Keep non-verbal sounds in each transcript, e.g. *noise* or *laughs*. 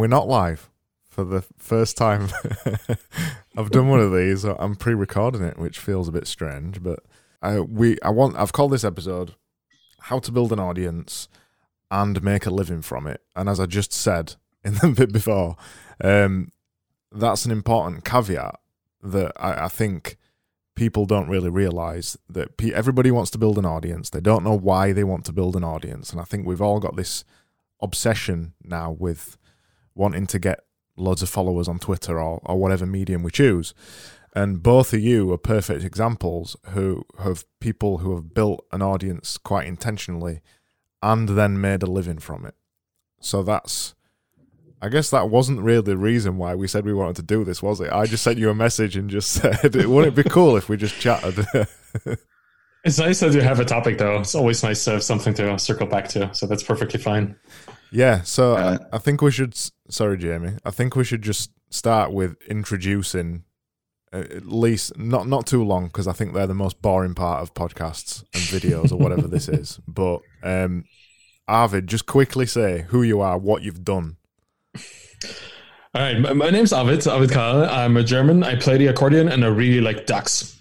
We're not live for the first time. *laughs* I've done one of these. I'm pre-recording it, which feels a bit strange, but I we I want I've called this episode how to build an audience and make a living from it. And as I just said *laughs* in the bit before, um, that's an important caveat that I, I think people don't really realize that pe- everybody wants to build an audience. They don't know why they want to build an audience, and I think we've all got this obsession now with wanting to get loads of followers on Twitter or, or whatever medium we choose. And both of you are perfect examples who have people who have built an audience quite intentionally and then made a living from it. So that's I guess that wasn't really the reason why we said we wanted to do this, was it? I just sent you a message and just *laughs* said, wouldn't it be cool if we just chatted? *laughs* it's nice that you have a topic, though. It's always nice to have something to circle back to. So that's perfectly fine. Yeah. So uh, I think we should, sorry, Jamie, I think we should just start with introducing uh, at least not not too long because I think they're the most boring part of podcasts and videos or whatever this *laughs* is. But um, Arvid, just quickly say who you are, what you've done, all right, my, my name's Arvid, Arvid Kahl. I'm a German. I play the accordion and I really like ducks.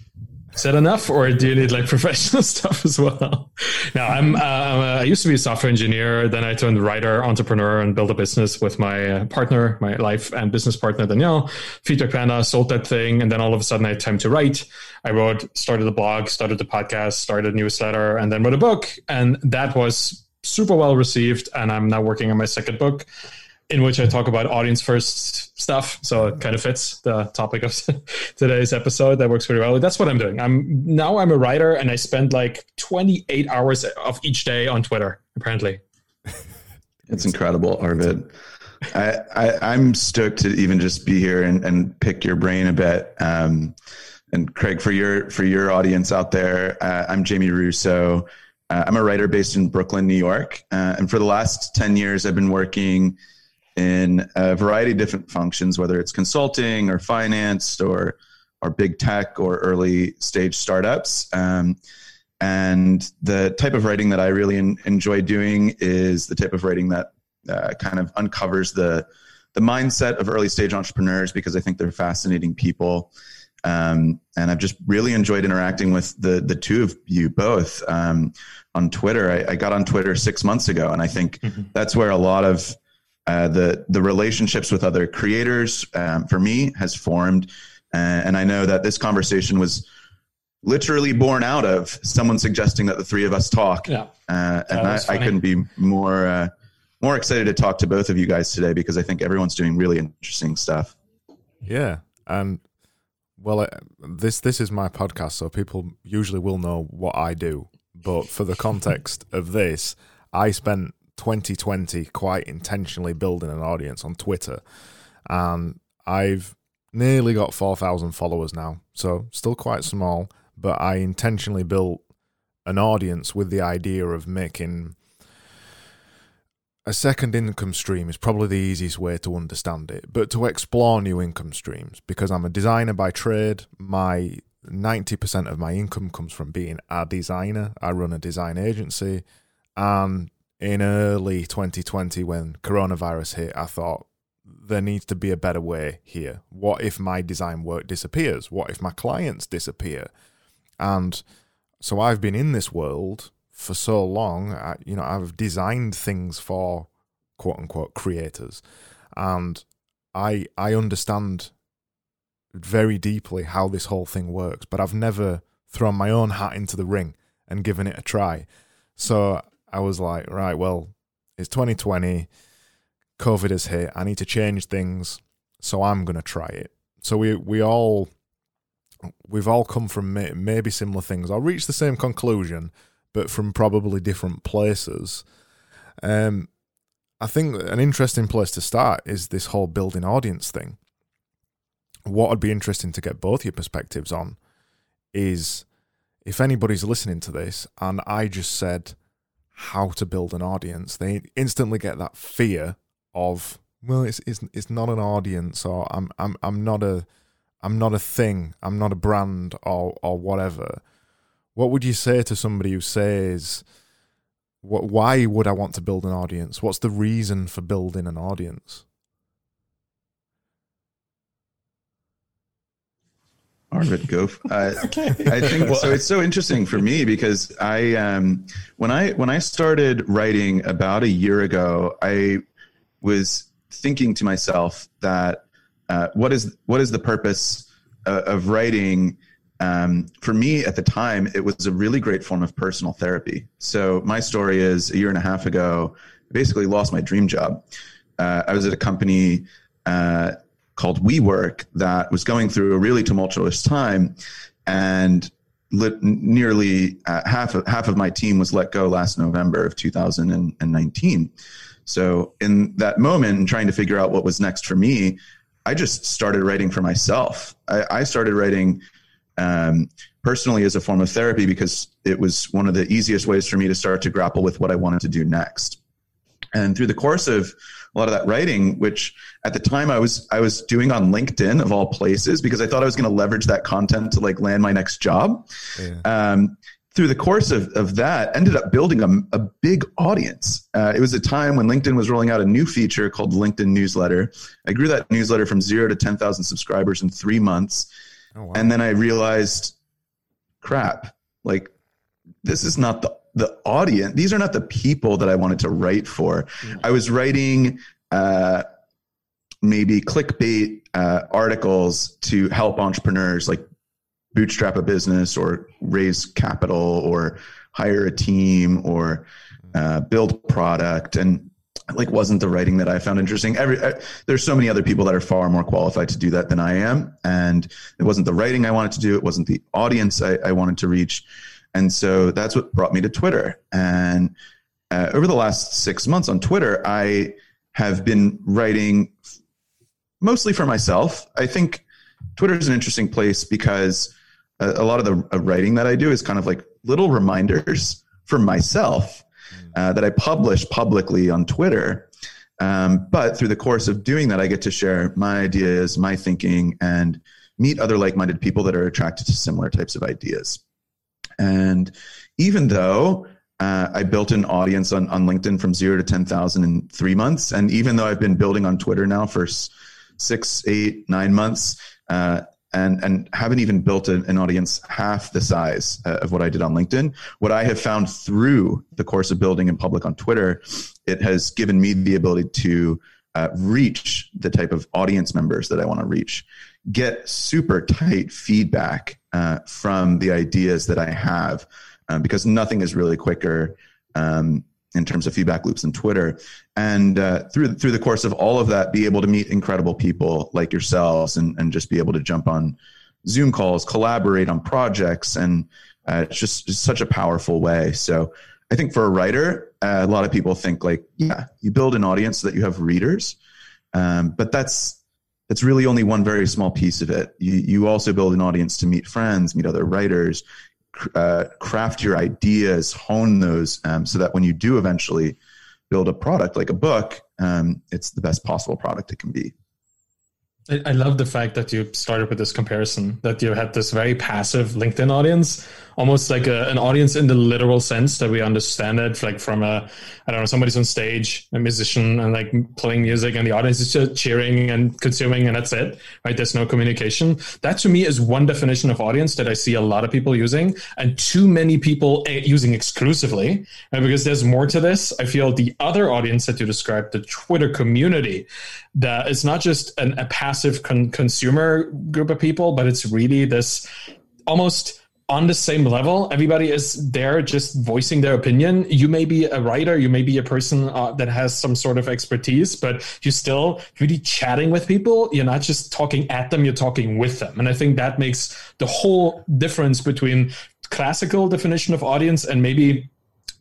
Is that enough, or do you need like *laughs* professional stuff as well? Now, I'm, uh, I'm a, i used to be a software engineer. Then I turned writer, entrepreneur, and built a business with my uh, partner, my life and business partner Danielle. Feedback Panda sold that thing, and then all of a sudden I had time to write. I wrote, started a blog, started the podcast, started a newsletter, and then wrote a book, and that was super well received. And I'm now working on my second book in which I talk about audience first stuff. So it kind of fits the topic of *laughs* today's episode. That works pretty well. That's what I'm doing. I'm now I'm a writer and I spend like 28 hours of each day on Twitter, apparently. It's incredible, Arvid. I, I, am stoked to even just be here and, and pick your brain a bit. Um, and Craig, for your for your audience out there, uh, I'm Jamie Russo. Uh, I'm a writer based in Brooklyn, New York, uh, and for the last ten years, I've been working in a variety of different functions, whether it's consulting or finance or or big tech or early stage startups. Um, and the type of writing that I really in, enjoy doing is the type of writing that uh, kind of uncovers the the mindset of early stage entrepreneurs because I think they're fascinating people. Um, and I've just really enjoyed interacting with the the two of you both um, on Twitter. I, I, got on Twitter six months ago, and I think mm-hmm. that's where a lot of uh, the the relationships with other creators um, for me has formed, uh, and I know that this conversation was literally born out of someone suggesting that the three of us talk. Yeah, uh, and I, I, couldn't be more uh, more excited to talk to both of you guys today because I think everyone's doing really interesting stuff. Yeah, and well, this this is my podcast, so people usually will know what I do. But for the context of this, I spent 2020 quite intentionally building an audience on Twitter. And I've nearly got 4,000 followers now. So still quite small, but I intentionally built an audience with the idea of making a second income stream is probably the easiest way to understand it, but to explore new income streams because I'm a designer by trade. My 90% of my income comes from being a designer. I run a design agency and in early 2020 when coronavirus hit, I thought there needs to be a better way here. What if my design work disappears? What if my clients disappear? And so I've been in this world for so long. I, you know, I've designed things for quote unquote creators, and I I understand very deeply how this whole thing works. But I've never thrown my own hat into the ring and given it a try. So I was like, right, well, it's 2020, COVID has hit. I need to change things, so I'm gonna try it. So we we all we've all come from may, maybe similar things or reached the same conclusion, but from probably different places. Um, I think an interesting place to start is this whole building audience thing. What would be interesting to get both your perspectives on is if anybody's listening to this and I just said, how to build an audience, they instantly get that fear of well, it's it's it's not an audience, or I'm I'm I'm not a I'm not a thing, I'm not a brand, or or whatever. What would you say to somebody who says, What, why would I want to build an audience? What's the reason for building an audience? Arvid, go. *laughs* Uh, I think so. It's so interesting for me because I, um, when I when I started writing about a year ago, I was thinking to myself that uh, what is what is the purpose uh, of writing? Um, for me at the time, it was a really great form of personal therapy. So my story is a year and a half ago, I basically lost my dream job. Uh, I was at a company uh, called WeWork that was going through a really tumultuous time, and lit, nearly uh, half of half of my team was let go last November of 2019. So in that moment, trying to figure out what was next for me, I just started writing for myself. I, I started writing um, personally as a form of therapy because it was one of the easiest ways for me to start to grapple with what I wanted to do next. And through the course of a lot of that writing, which at the time I was I was doing on LinkedIn of all places because I thought I was going to leverage that content to like land my next job. Yeah. Um, through the course of, of that, ended up building a, a big audience. Uh, it was a time when LinkedIn was rolling out a new feature called LinkedIn Newsletter. I grew that newsletter from zero to 10,000 subscribers in three months. Oh, wow. And then I realized, crap, like this is not the the audience. These are not the people that I wanted to write for. Mm-hmm. I was writing uh, maybe clickbait uh, articles to help entrepreneurs like bootstrap a business or raise capital or hire a team or uh, build product and like wasn't the writing that I found interesting. Every uh, there's so many other people that are far more qualified to do that than I am, and it wasn't the writing I wanted to do. It wasn't the audience I, I wanted to reach. And so that's what brought me to Twitter. And uh, over the last six months on Twitter, I have been writing mostly for myself. I think Twitter is an interesting place because a, a lot of the uh, writing that I do is kind of like little reminders for myself uh, that I publish publicly on Twitter. Um, but through the course of doing that, I get to share my ideas, my thinking, and meet other like minded people that are attracted to similar types of ideas. And even though uh, I built an audience on, on LinkedIn from zero to 10,000 in three months, and even though I've been building on Twitter now for six, eight, nine months, uh, and and haven't even built an audience half the size uh, of what I did on LinkedIn. What I have found through the course of building in public on Twitter, it has given me the ability to uh, reach the type of audience members that I want to reach get super tight feedback uh, from the ideas that I have, um, because nothing is really quicker um, in terms of feedback loops than Twitter. And uh, through through the course of all of that, be able to meet incredible people like yourselves, and and just be able to jump on Zoom calls, collaborate on projects, and uh, it's just it's such a powerful way. So. I think for a writer, uh, a lot of people think like, yeah, you build an audience so that you have readers, um, but that's it's really only one very small piece of it. You, you also build an audience to meet friends, meet other writers, uh, craft your ideas, hone those, um, so that when you do eventually build a product like a book, um, it's the best possible product it can be. I love the fact that you started with this comparison that you had this very passive LinkedIn audience almost like a, an audience in the literal sense that we understand it, like from a, I don't know, somebody's on stage, a musician, and like playing music, and the audience is just cheering and consuming, and that's it, right? There's no communication. That to me is one definition of audience that I see a lot of people using, and too many people eh, using exclusively. And because there's more to this, I feel the other audience that you described, the Twitter community, that it's not just an, a passive con- consumer group of people, but it's really this almost on the same level. Everybody is there just voicing their opinion. You may be a writer, you may be a person uh, that has some sort of expertise, but you're still really chatting with people. You're not just talking at them, you're talking with them. And I think that makes the whole difference between classical definition of audience and maybe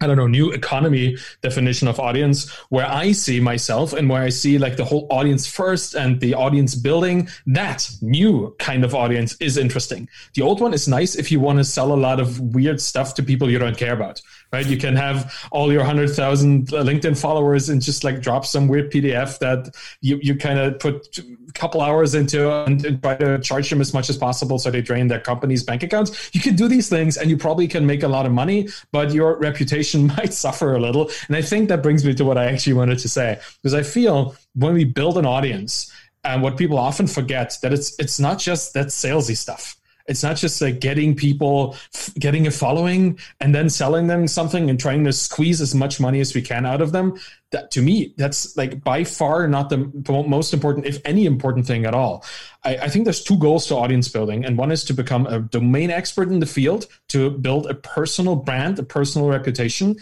I don't know, new economy definition of audience where I see myself and where I see like the whole audience first and the audience building. That new kind of audience is interesting. The old one is nice if you want to sell a lot of weird stuff to people you don't care about, right? You can have all your 100,000 LinkedIn followers and just like drop some weird PDF that you, you kind of put a couple hours into and, and, try to charge them as much as possible so they drain their company's bank accounts. You can do these things and you probably can make a lot of money, but your reputation *laughs* might suffer a little. And I think that brings me to what I actually wanted to say, because I feel when we build an audience, and what people often forget that it's it's not just that salesy stuff it's not just like getting people, getting a following and then selling them something and trying to squeeze as much money as we can out of them. That to me, that's like by far not the most important, if any important thing at all. I, I think there's two goals to audience building, and one is to become a domain expert in the field, to build a personal brand, a personal reputation,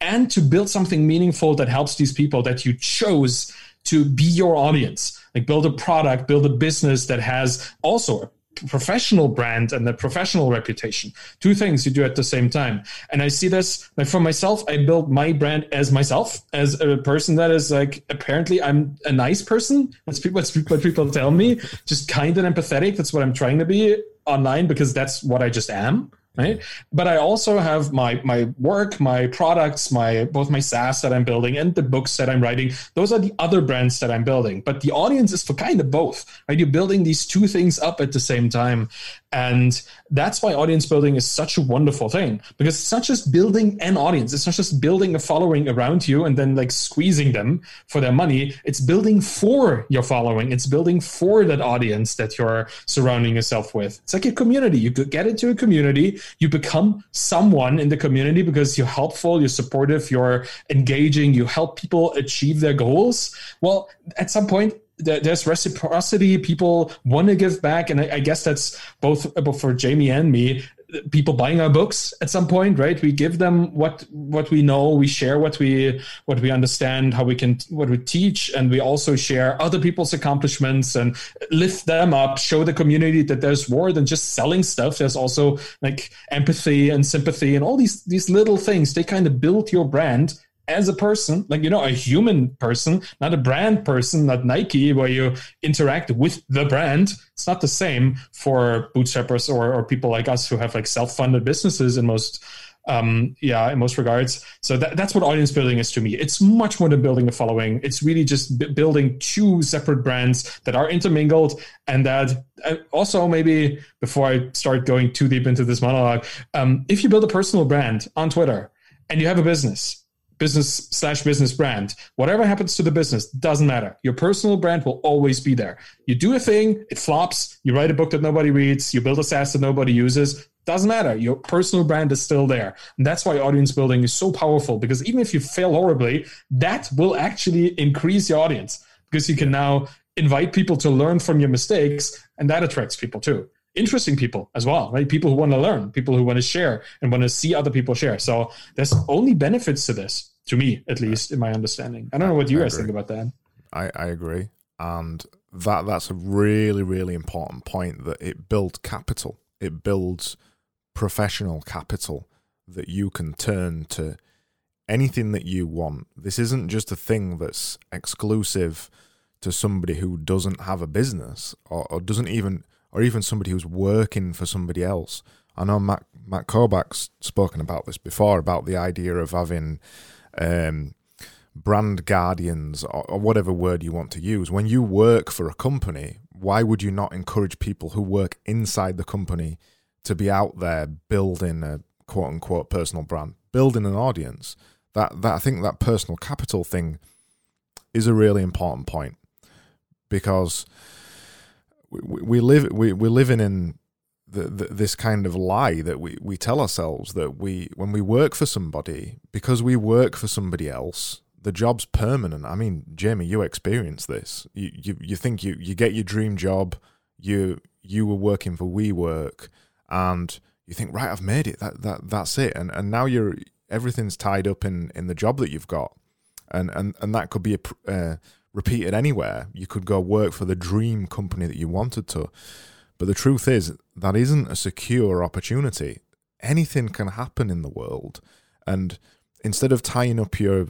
and to build something meaningful that helps these people that you chose to be your audience like build a product build a business that has also professional brand and the professional reputation. Two things you do at the same time. And I see this like for myself, I build my brand as myself, as a person that is like apparently I'm a nice person. That's people that's what people tell me. Just kind and empathetic. That's what I'm trying to be online because that's what I just am right? But i also have my my work my products my both my saas that i'm building and the books that i'm writing. Those are the other brands that i'm building. But the audience is for kind of both right? You're building these two things up at the same time and that's why audience building is such a wonderful thing because it's not just building an audience it's not just building a following around you and then like squeezing them for their money. It's building for your following. It's building for that audience that you're surrounding yourself with. It's like a community. You get into a community you become someone in the community because you're helpful, you're supportive, you're engaging, you help people achieve their goals. Well, at some point, there's reciprocity. People want to give back, and I, guess that's both both for Jamie and me. People buying our books at some point right? We give them what what we know. We share what we what we understand how we can what we teach. And we also share other people's accomplishments and lift them up show the community that there's more than just selling stuff. There's also like empathy and sympathy and all these these little things. They kind of build your brand as a person, like, you know, a human person, not a brand person, not Nike, where you interact with the brand. It's not the same for bootstrappers or, or people like us who have like self funded businesses in most. Um, yeah, in most regards. So that, that's what audience building is to me. It's much more than building a following. It's really just b- building two separate brands that are intermingled and that uh, also maybe before I start going too deep into this monologue, um, if you build a personal brand on Twitter and you have a business business slash business brand. Whatever happens to the business doesn't matter. Your personal brand will always be there. You do a thing, it flops. You write a book that nobody reads. You build a SaaS that nobody uses. Doesn't matter. Your personal brand is still there. And that's why audience building is so powerful because even if you fail horribly, that will actually increase your audience because you can now invite people to learn from your mistakes and that attracts people too interesting people as well, right? People who want to learn, people who want to share and want to see other people share. So there's only benefits to this to me at least in my understanding. I don't know what you guys think about that. I, I agree. And that that's a really really important point that it builds capital. It builds professional capital that you can turn to anything that you want. This isn't just a thing that's exclusive to somebody who doesn't have a business or, or doesn't even or even somebody who's working for somebody else i know matt matt Kobach's spoken about this before about the idea of having um, brand guardians or, or whatever word you want to use. When you work for a company, why would you not encourage people who work inside the company to be out there building a quote unquote personal brand, building an audience? That that I think that personal capital thing is a really important point because we, live we, we're living in the, the, this kind of lie that we, we tell ourselves that we when we work for somebody because we work for somebody else the job's permanent. I mean jamie you experience this. You you, you think you, you get your dream job you you were working for WeWork and you think right i've made it. That, that that's it. And and now you're everything's tied up in in the job that you've got. And and and that could be a, uh, repeated anywhere you could go work for the dream company that you wanted to but the truth is, that isn't a secure opportunity. Anything can happen in the world. And instead of tying up your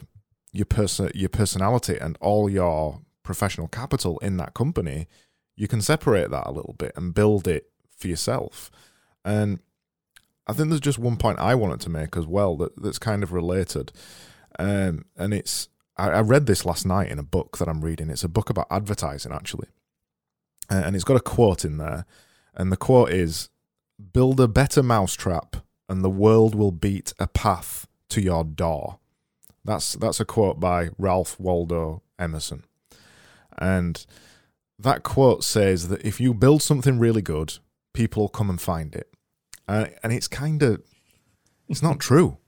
your person your personality and all your professional capital in that company, you can separate that a little bit and build it for yourself. And I think there's just one point I wanted to make as well that, that's kind of related. Um, and it's, I, I read this last night in a book that I'm reading. It's a book about advertising, actually. And it's got a quote in there. And the quote is Build a better mousetrap, and the world will beat a path to your door. That's that's a quote by Ralph Waldo Emerson. And that quote says that if you build something really good, people will come and find it. Uh, and it's kind of, it's not true.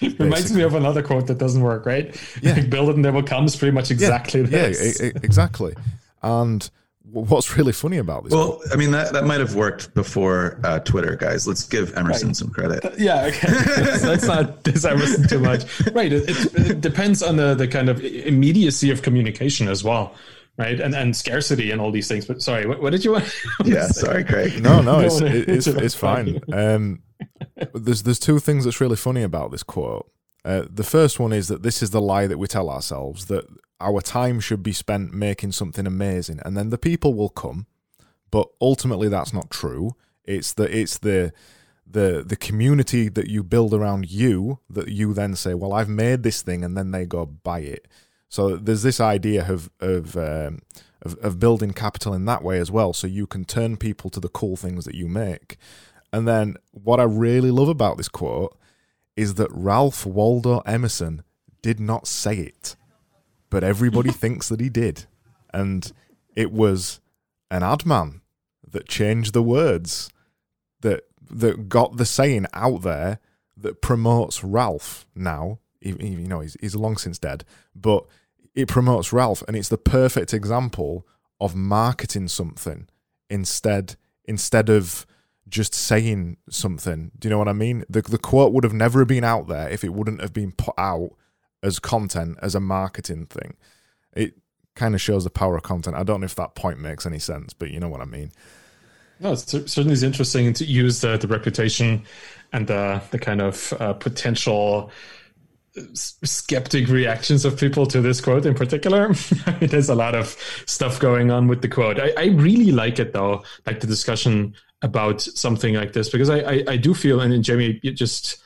It reminds me of another quote that doesn't work, right? Yeah. *laughs* build it and they will come is pretty much exactly yeah, this. Yeah, exactly. And what's really funny about this? Well, I mean that that might have worked before uh, Twitter, guys. Let's give Emerson right. some credit. Yeah, okay. *laughs* *laughs* let's, not diss Emerson too much. Right. It, it, it, depends on the the kind of immediacy of communication as well. Right, and and scarcity and all these things. But sorry, what, what did you want? yeah, sorry, Craig. No, no, it's it's, it's fine. Um, *laughs* there's there's two things that's really funny about this quote. Uh, the first one is that this is the lie that we tell ourselves that our time should be spent making something amazing, and then the people will come. But ultimately, that's not true. It's the it's the the the community that you build around you that you then say, well, I've made this thing, and then they go buy it. So there's this idea of of, um, of of building capital in that way as well. So you can turn people to the cool things that you make. And then what I really love about this quote is that Ralph Waldo Emerson did not say it, but everybody *laughs* thinks that he did. And it was an ad man that changed the words that that got the saying out there that promotes Ralph now. Even, you know, he's, he's long since dead, but it promotes Ralph, and it's the perfect example of marketing something instead instead of just saying something. Do you know what I mean? The the quote would have never been out there if it wouldn't have been put out as content as a marketing thing. It kind of shows the power of content. I don't know if that point makes any sense, but you know what I mean. No, it certainly is interesting to use the, the reputation and the the kind of uh, potential skeptic reactions of people to this quote in particular. *laughs* There's a lot of stuff going on with the quote. I, I, really like it though, like the discussion about something like this, because I, I, I do feel, and Jamie you just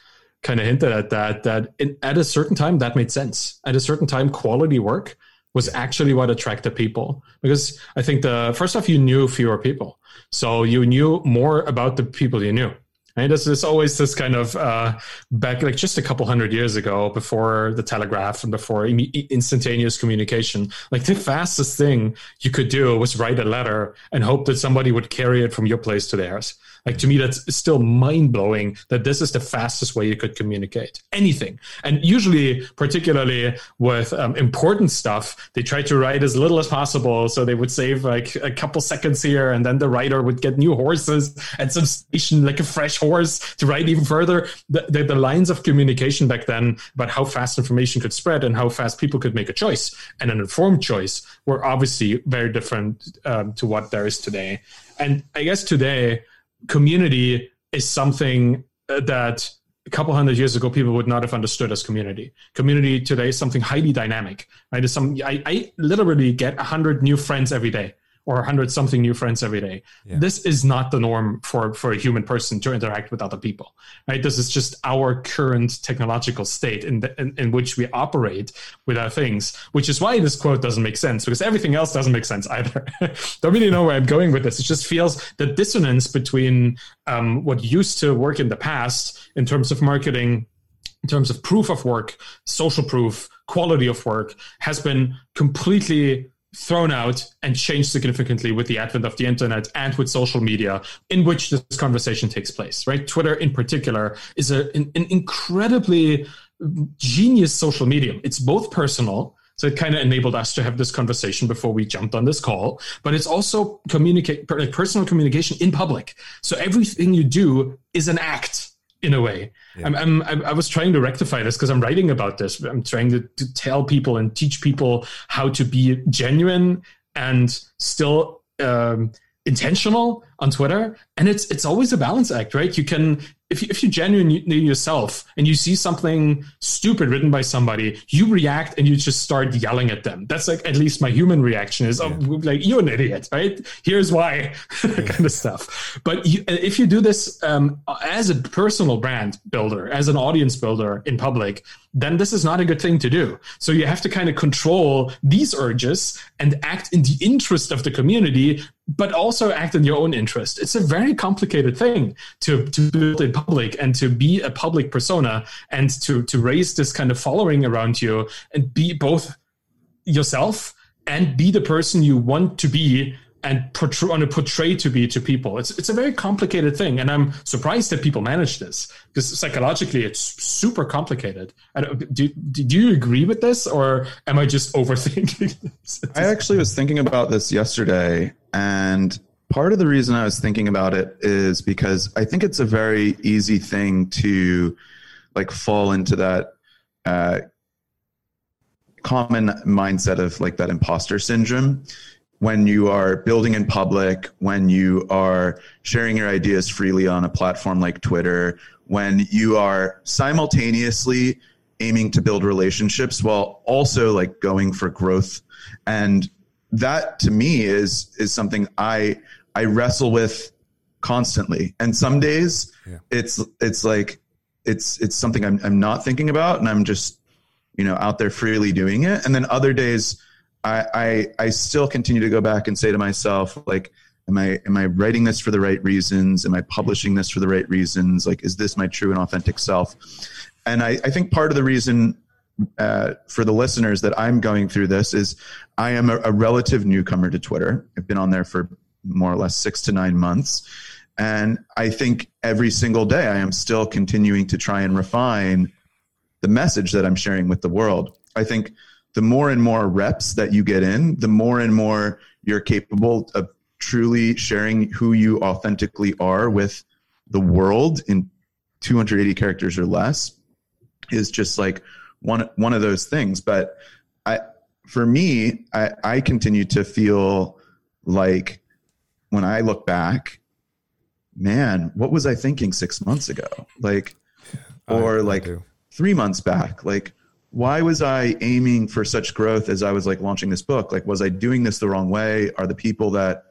kind of hinted at that, that in, at a certain time that made sense. At a certain time, quality work was actually what attracted people. Because I think the first off, you knew fewer people. So you knew more about the people you knew. And This is always this kind of uh, back, like just a couple hundred years ago, before the telegraph and before instantaneous communication. Like the fastest thing you could do was write a letter and hope that somebody would carry it from your place to theirs. Like to me, that's still mind blowing that this is the fastest way you could communicate anything. And usually, particularly with um, important stuff, they try to write as little as possible. So they would save like a couple seconds here, and then the writer would get new horses at some station, like a fresh horse, to write even further. The, the, the lines of communication back then about how fast information could spread and how fast people could make a choice and an informed choice were obviously very different um, to what there is today. And I guess today, community is something that a couple hundred years ago people would not have understood as community. Community today is something highly dynamic right? It's some I, I literally get 100 new friends every day or 100 something new friends every day. Yeah. This is not the norm for, for a human person to interact with other people, right? This is just our current technological state in, the, in, in, which we operate with our things, which is why this quote doesn't make sense because everything else doesn't make sense either. *laughs* Don't really know where I'm going with this. It just feels the dissonance between um, what used to work in the past in terms of marketing in terms of proof of work, social proof, quality of work has been completely thrown out and changed significantly with the advent of the internet and with social media in which this conversation takes place right twitter in particular is a, an, an incredibly genius social medium it's both personal so it kind of enabled us to have this conversation before we jumped on this call. But it's also communicate personal communication in public. So everything you do is an act in a way. Yeah. I'm, I'm, i was trying to rectify this because I'm writing about this. I'm trying to, to tell people and teach people how to be genuine and still um, intentional on Twitter. And it's it's always a balance act, right? You can if you, if you genuinely yourself and you see something stupid written by somebody, you react and you just start yelling at them. That's like at least my human reaction is, oh, like you're an idiot, right? Here's why, *laughs* kind of stuff. But you, if you do this um, as a personal brand builder, as an audience builder in public, then this is not a good thing to do. So you have to kind of control these urges and act in the interest of the community, but also act in your own interest. It's a very complicated thing to, to build in public and to be a public persona and to, to raise this kind of following around you and be both yourself and be the person you want to be and portray, to portray to be to people. It's it's a very complicated thing, and I'm surprised that people manage this because psychologically it's super complicated. do do you agree with this, or am I just *laughs* overthinking this? *laughs* I actually was thinking about this yesterday, and part of the reason I was thinking about it is because I think it's a very easy thing to like fall into that. Uh, common mindset of like that imposter syndrome when you are building in public, when you are sharing your ideas freely on a platform like Twitter, when you are simultaneously aiming to build relationships while also like going for growth. And that to me is is something I I wrestle with constantly. And some days yeah. it's it's like it's it's something I'm I'm not thinking about and I'm just, you know, out there freely doing it. And then other days I, I, I still continue to go back and say to myself, like, am I am I writing this for the right reasons? Am I publishing this for the right reasons? Like, is this my true and authentic self? And I, I think part of the reason uh, for the listeners that I'm going through this is I am a, a relative newcomer to Twitter. I've been on there for more or less six to nine months. And I think every single day I am still continuing to try and refine the message that I'm sharing with the world. I think the more and more reps that you get in, the more and more you're capable of truly sharing who you authentically are with the world in 280 characters or less is just like one one of those things. But i for me i i continue to feel like when i look back man what was i thinking 6 months ago? Like or I, like I 3 months back? Like why was I aiming for such growth as I was like launching this book? Like, was I doing this the wrong way? Are the people that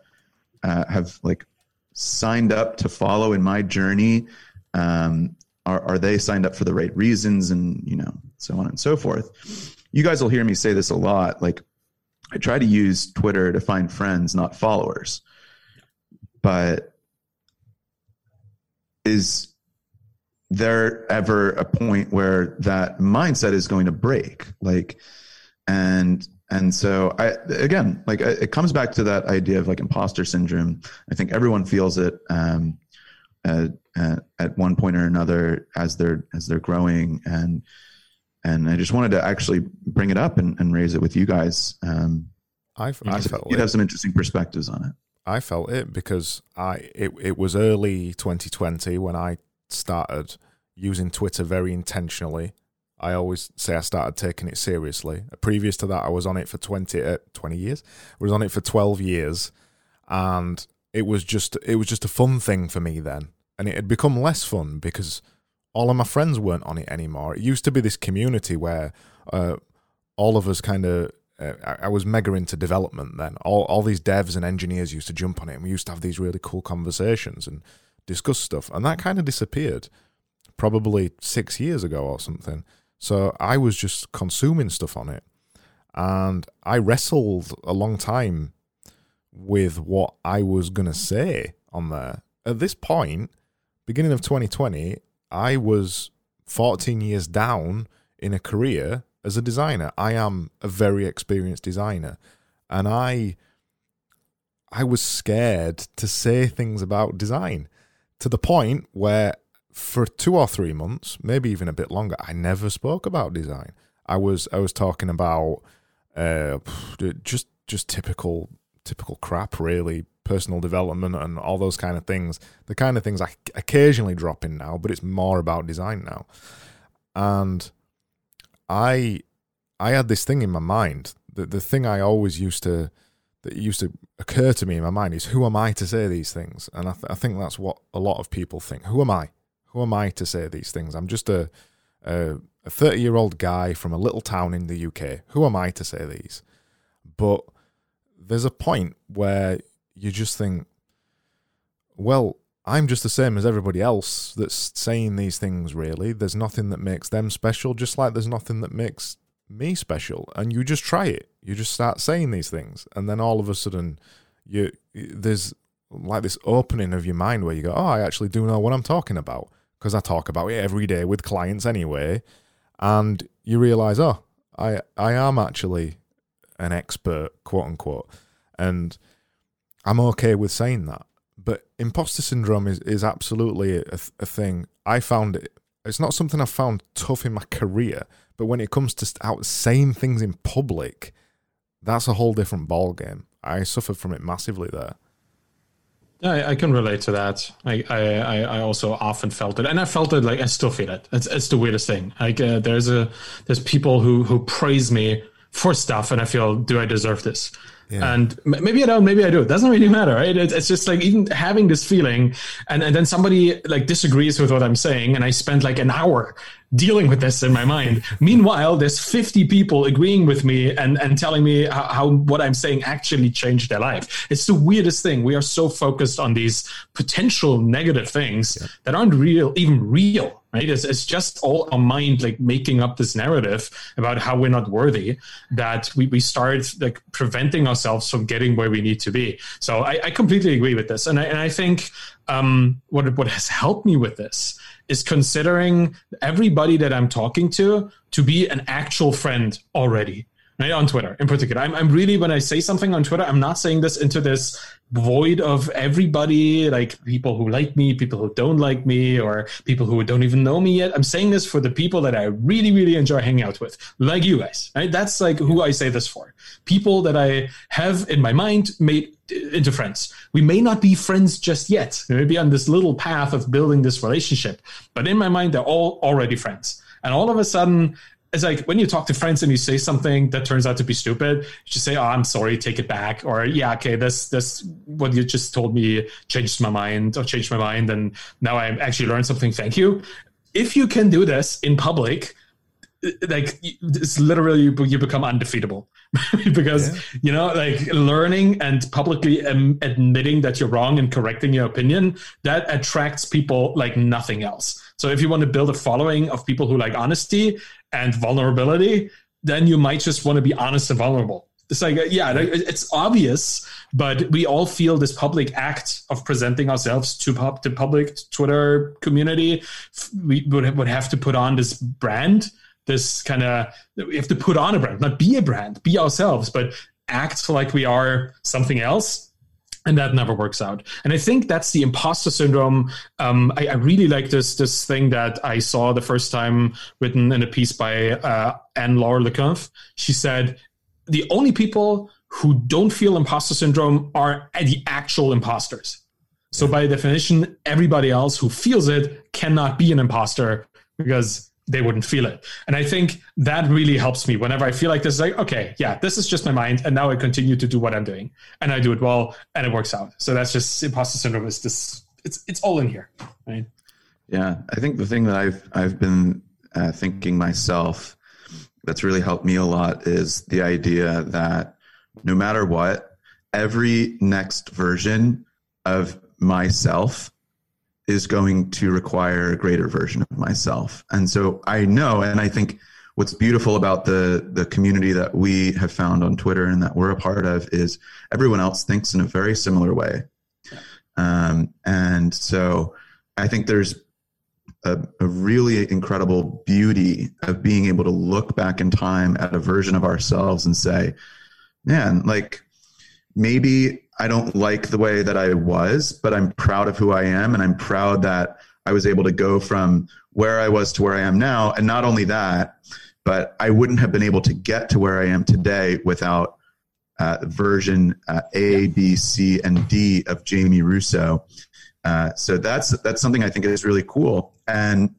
uh, have like signed up to follow in my journey, um, are, are they signed up for the right reasons? And, you know, so on and so forth. You guys will hear me say this a lot. Like, I try to use Twitter to find friends, not followers. But is there ever a point where that mindset is going to break? Like and and so i again like it comes back to that idea of like imposter syndrome. I think everyone feels it um at, at, at one point or another as they're as they're growing. And and i just wanted to actually bring it up and, and raise it with you guys um I've, I felt you'd it. have some interesting perspectives on it. I felt it because I it, it was early 2020 when I started using Twitter very intentionally. I always say I started taking it seriously. Previous to that, I was on it for 20, uh, 20 years. I was on it for 12 years. And it was just it was just a fun thing for me then. And it had become less fun because all of my friends weren't on it anymore. It used to be this community where uh, all of us kind of uh, I was mega into development then. All all these devs and engineers used to jump on it, and we used to have these really cool conversations and discuss stuff, and that kind of disappeared, probably six years ago or something. So I was just consuming stuff on it, and I wrestled a long time with what I was gonna say on there. At this point, beginning of 2020, I was 14 years down in a career as a designer. I am a very experienced designer, and I I was scared to say things about design to the point where for two or three months, maybe even a bit longer, I never spoke about design. I was I was talking about uh, just just typical typical crap, really, personal development and all those kind of things. The kind of things I occasionally drop in now, but it's more about design now. And I I had this thing in my mind. The the thing I always used to that used to occur to me in my mind is who am I to say these things? And I, th- I think that's what a lot of people think. Who am I? Who am I to say these things? I'm just a a 30 year old guy from a little town in the UK. Who am I to say these? But there's a point where you just think, well, I'm just the same as everybody else that's saying these things, really. There's nothing that makes them special, just like there's nothing that makes me special. And you just try it. You just start saying these things. And then all of a sudden, you there's like this opening of your mind where you go, oh, I actually do know what I'm talking about because I talk about it every day with clients anyway. And you realize, oh, I, I am actually an expert, quote unquote. And I'm okay with saying that. But imposter syndrome is, is absolutely a, a thing. I found it, it's not something I've found tough in my career, but when it comes to out saying things in public, that's a whole different ball game. I suffered from it massively there. I, I can relate to that. I, I, I also often felt it, and I felt it like I still feel it. It's, it's the weirdest thing. Like uh, there's a there's people who who praise me for stuff, and I feel, do I deserve this? Yeah. And maybe I don't, maybe I do. It doesn't really matter, right? It's just like even having this feeling, and, and then somebody like disagrees with what I'm saying, and I spend like an hour dealing with this in my mind. Meanwhile, there's 50 people agreeing with me and, and telling me how, how, what I'm saying actually changed their life. It's the weirdest thing. We are so focused on these potential negative things yeah. that aren't real, even real, right? It's, it's just all our mind like making up this narrative about how we're not worthy that we, we start like preventing ourselves from getting where we need to be. So I, I completely agree with this. And I, and I think um, what, what has helped me with this is considering everybody that I'm talking to to be an actual friend already. Right, on Twitter in particular. I'm, I'm really, when I say something on Twitter, I'm not saying this into this void of everybody, like people who like me, people who don't like me, or people who don't even know me yet. I'm saying this for the people that I really, really enjoy hanging out with, like you guys. Right? That's like who I say this for. People that I have in my mind made into friends. We may not be friends just yet. We may be on this little path of building this relationship, but in my mind, they're all already friends. And all of a sudden, it's like when you talk to friends and you say something that turns out to be stupid, you just say, "Oh, I'm sorry, take it back," or "Yeah, okay, this this what you just told me changed my mind or changed my mind, and now I actually learned something. Thank you." If you can do this in public, like it's literally you become undefeatable. *laughs* Because yeah. you know like learning and publicly um, admitting that you're wrong and correcting your opinion that attracts people like nothing else. So if you want to build a following of people who like honesty and vulnerability then you might just want to be honest and vulnerable. It's like yeah it's obvious but we all feel this public act of presenting ourselves to pop to public twitter community we would, would have to put on this brand this kind of we have to put on a brand, not be a brand, be ourselves, but act like we are something else. And that never works out. And I think that's the imposter syndrome. Um, I, I, really like this this thing that I saw the first time written in a piece by uh, Anne-Laure Le Cunff. She said, the only people who don't feel imposter syndrome are the actual imposters. So by definition, everybody else who feels it cannot be an imposter because they wouldn't feel it. And I think that really helps me whenever I feel like this is like, okay, yeah, this is just my mind. And now I continue to do what I'm doing and I do it well and it works out. So that's just imposter syndrome is this, it's, it's all in here. Right. Yeah. I think the thing that I've, I've been uh, thinking myself that's really helped me a lot is the idea that no matter what, every next version of myself is going to require a greater version of myself. And so I know, and I think what's beautiful about the the community that we have found on Twitter and that we're a part of is everyone else thinks in a very similar way. Um, and so I think there's a, a, really incredible beauty of being able to look back in time at a version of ourselves and say, man, like maybe I don't like the way that I was, but I'm proud of who I am. And I'm proud that I was able to go from where I was to where I am now. And not only that, but I wouldn't have been able to get to where I am today without uh, version uh, A, B, C, and D of Jamie Russo. Uh, so that's that's something I think is really cool, and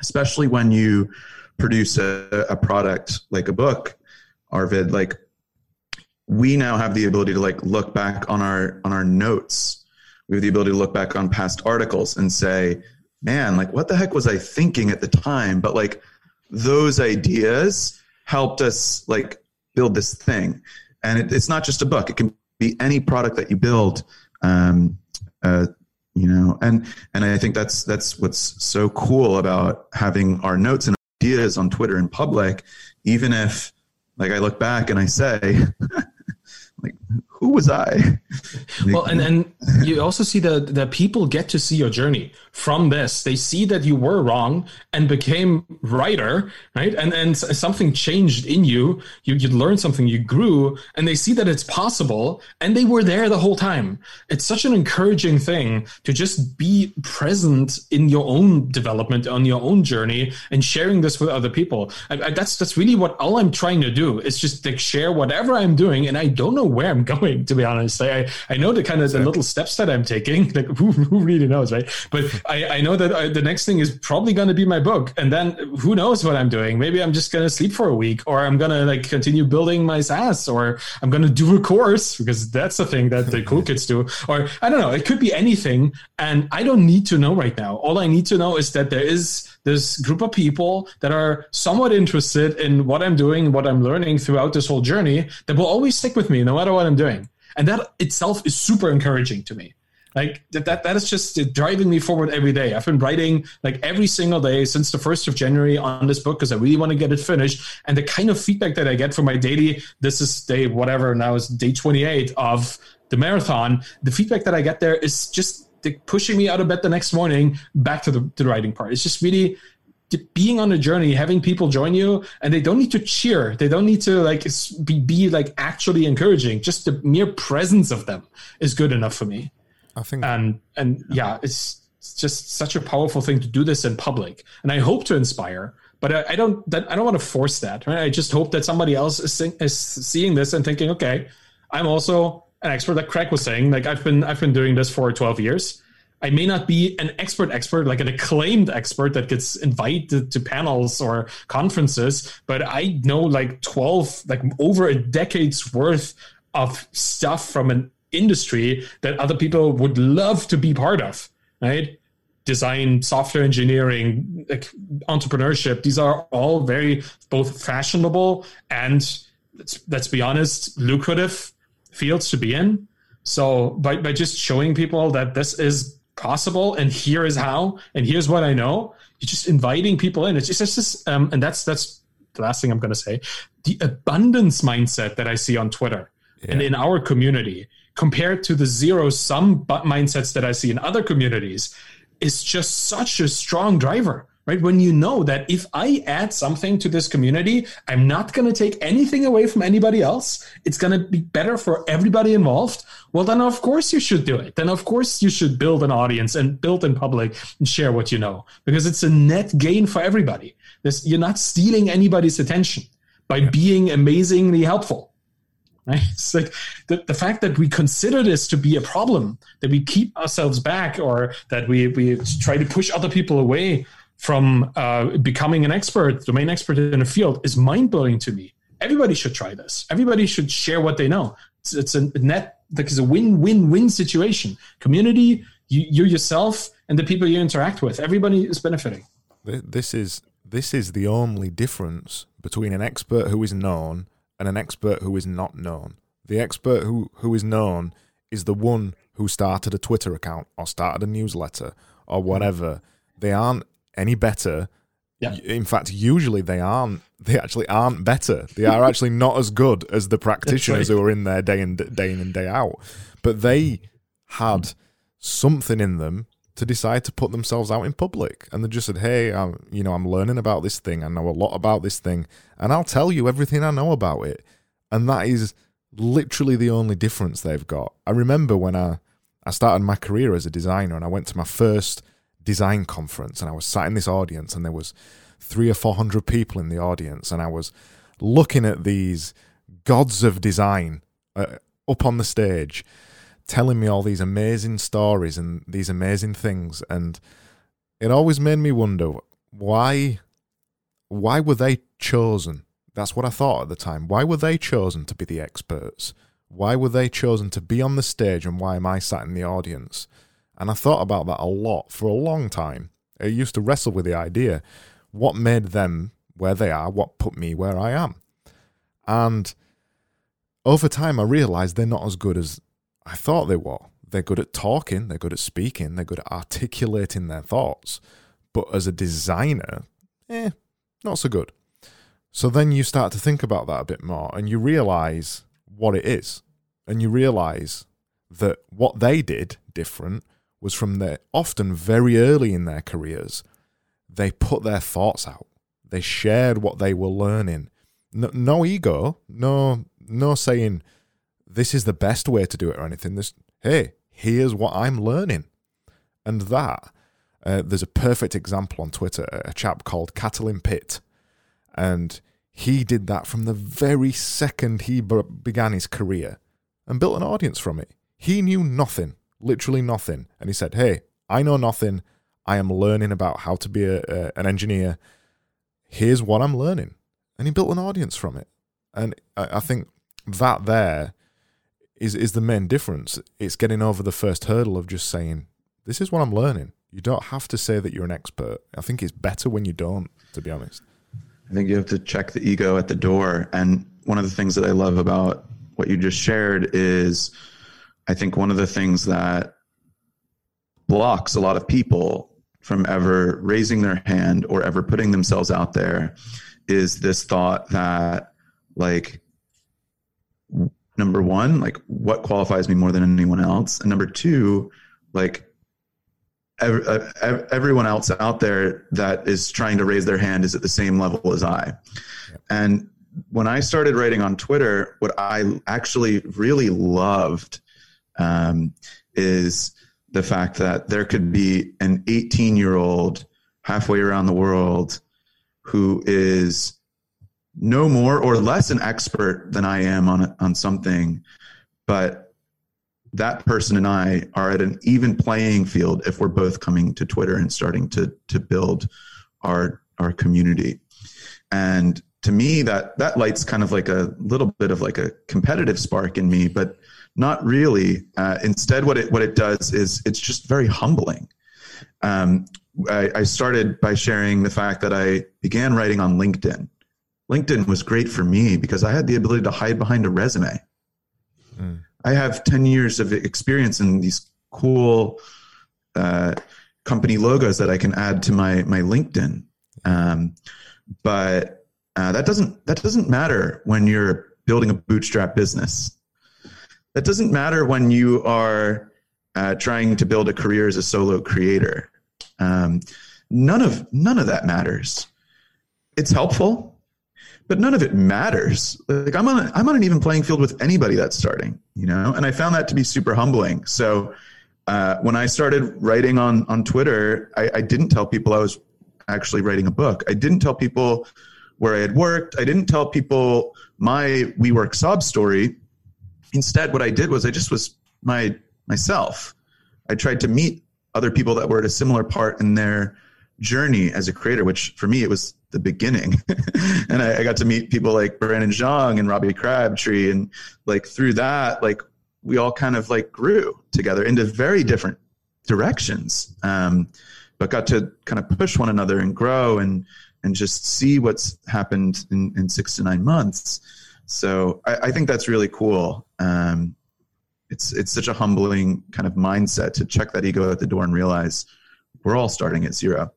especially when you produce a, a product like a book, Arvid. Like we now have the ability to like look back on our on our notes we have the ability to look back on past articles and say man, like what the heck was I thinking at the time? But like those ideas helped us like build this thing. And it, it's not just a book; it can be any product that you build. Um, uh, you know, and and I think that's that's what's so cool about having our notes and ideas on Twitter in public, even if like I look back and I say, *laughs* like who was I? *laughs* well, and and you also see that that people get to see your journey from this. They see that you were wrong and became writer, right? And and something changed in you. You you learned something. You grew, and they see that it's possible. And they were there the whole time. It's such an encouraging thing to just be present in your own development on your own journey and sharing this with other people. I, I, that's that's really what all I'm trying to do is just like share whatever I'm doing, and I don't know where I'm *laughs* going to be honest. I, I know the kind of the little steps that I'm taking. *laughs* Like who, who really knows, right? But I, I know that I, the next thing is probably going to be my book, and then who knows what I'm doing? Maybe I'm just going to sleep for a week, or I'm going to like continue building my SaaS, or I'm going to do a course because that's the thing that the cool *laughs* kids do. Or I don't know. It could be anything, and I don't need to know right now. All I need to know is that there is this group of people that are somewhat interested in what I'm doing, what I'm learning throughout this whole journey that will always stick with me no matter what I'm doing. And that itself is super encouraging to me. Like that, that, that is just driving me forward every day. I've been writing like every single day since the 1st of January on this book because I really want to get it finished. And the kind of feedback that I get from my daily, this is day whatever, now is day 28 of the marathon. The feedback that I get there is just pushing me out of bed the next morning back to the, the writing part. It's just really being on a journey, having people join you, and they don't need to cheer. They don't need to like be, be like actually encouraging. Just the mere presence of them is good enough for me. I think, and and yeah, it's, it's just such a powerful thing to do this in public, and I hope to inspire. But I, I don't. That, I don't want to force that. Right? I just hope that somebody else is, is seeing this and thinking, okay, I'm also an expert. Like Craig was saying, like I've been I've been doing this for 12 years I may not be an expert expert, like an acclaimed expert that gets invited to panels or conferences, but I know like 12, like over a decade's worth of stuff from an industry that other people would love to be part of, right? Design, software engineering, like entrepreneurship, these are all very both fashionable and let's, let's be honest, lucrative fields to be in. So by, by just showing people that this is possible and here is how and here's what i know you're just inviting people in it's just, it's just um, and that's that's the last thing i'm going to say the abundance mindset that i see on twitter yeah. and in our community compared to the zero sum mindsets that i see in other communities is just such a strong driver right? When you know that if I add something to this community, I'm not going to take anything away from anybody else. It's going to be better for everybody involved. Well, then of course you should do it. Then of course you should build an audience and build in public and share what you know because it's a net gain for everybody. This, you're not stealing anybody's attention by being amazingly helpful. Right? *laughs* It's like the, the fact that we consider this to be a problem, that we keep ourselves back or that we, we try to push other people away from uh, becoming an expert, domain expert in a field is mind blowing to me. Everybody should try this. Everybody should share what they know. It's, it's a net, like it's a win win win situation. Community, you, you yourself, and the people you interact with. Everybody is benefiting. This is this is the only difference between an expert who is known and an expert who is not known. The expert who, who is known is the one who started a Twitter account or started a newsletter or whatever. They aren't any better. Yeah. In fact, usually they aren't. They actually aren't better. They are actually not as good as the practitioners right. who are in there day in day in and day out. But they had something in them to decide to put themselves out in public, and they just said, "Hey, I'm, you know, I'm learning about this thing. I know a lot about this thing, and I'll tell you everything I know about it." And that is literally the only difference they've got. I remember when I I started my career as a designer, and I went to my first design conference and I was sat in this audience and there was three or four hundred people in the audience and I was looking at these gods of design uh, up on the stage telling me all these amazing stories and these amazing things and it always made me wonder why why were they chosen? That's what I thought at the time. Why were they chosen to be the experts? Why were they chosen to be on the stage and why am I sat in the audience and I thought about that a lot for a long time. I used to wrestle with the idea what made them where they are, what put me where I am. And over time, I realized they're not as good as I thought they were. They're good at talking, they're good at speaking, they're good at articulating their thoughts. But as a designer, eh, not so good. So then you start to think about that a bit more and you realize what it is. And you realize that what they did different was from their often very early in their careers, they put their thoughts out. They shared what they were learning. No, no ego, no no saying this is the best way to do it or anything. This hey, here's what I'm learning. And that uh, there's a perfect example on Twitter, a chap called Catalin Pit. And he did that from the very second he began his career and built an audience from it. He knew nothing, literally nothing. And he said, Hey, I know nothing. I am learning about how to be a, a, an engineer. Here's what I'm learning. And he built an audience from it. And I, I think that there is, is the main difference. It's getting over the first hurdle of just saying, This is what I'm learning. You don't have to say that you're an expert. I think it's better when you don't, to be honest. I think you have to check the ego at the door. And one of the things that I love about what you just shared is I think one of the things that blocks a lot of people from ever raising their hand or ever putting themselves out there is this thought that, like, number one, like, what qualifies me more than anyone else? And number two, like, uh, everyone else out there that is trying to raise their hand is at the same level as I. And when I started writing on Twitter, what I actually really loved um, is the fact that there could be an 18 year old halfway around the world who is no more or less an expert than I am on on something, but that person and I are at an even playing field if we're both coming to Twitter and starting to to build our our community. And to me, that that lights kind of like a little bit of like a competitive spark in me, but not really. Uh, instead, what it what it does is it's just very humbling. Um, I, I started by sharing the fact that I began writing on LinkedIn. LinkedIn was great for me because I had the ability to hide behind a resume. Mm I have 10 years of experience in these cool uh, company logos that I can add to my, my LinkedIn. Um, but uh, that doesn't, that doesn't matter when you're building a bootstrap business. That doesn't matter when you are uh, trying to build a career as a solo creator. Um, none of none of that matters. It's helpful but none of it matters. Like I'm on, I'm on an even playing field with anybody that's starting, you know, and I found that to be super humbling. So uh, when I started writing on on Twitter, I, I didn't tell people I was actually writing a book. I didn't tell people where I had worked. I didn't tell people my WeWork sob story. Instead, what I did was I just was my myself. I tried to meet other people that were at a similar part in their journey as a creator, which for me it was the beginning. *laughs* and I, I, got to meet people like Brandon Zhang and Robbie Crabtree. And like through that, like we all kind of like grew together into very different directions. Um, but got to kind of push one another and grow and and just see what's happened in, in six to nine months. So I, I think that's really cool. Um, it's it's such a humbling kind of mindset to check that ego at the door and realize we're all starting at zero.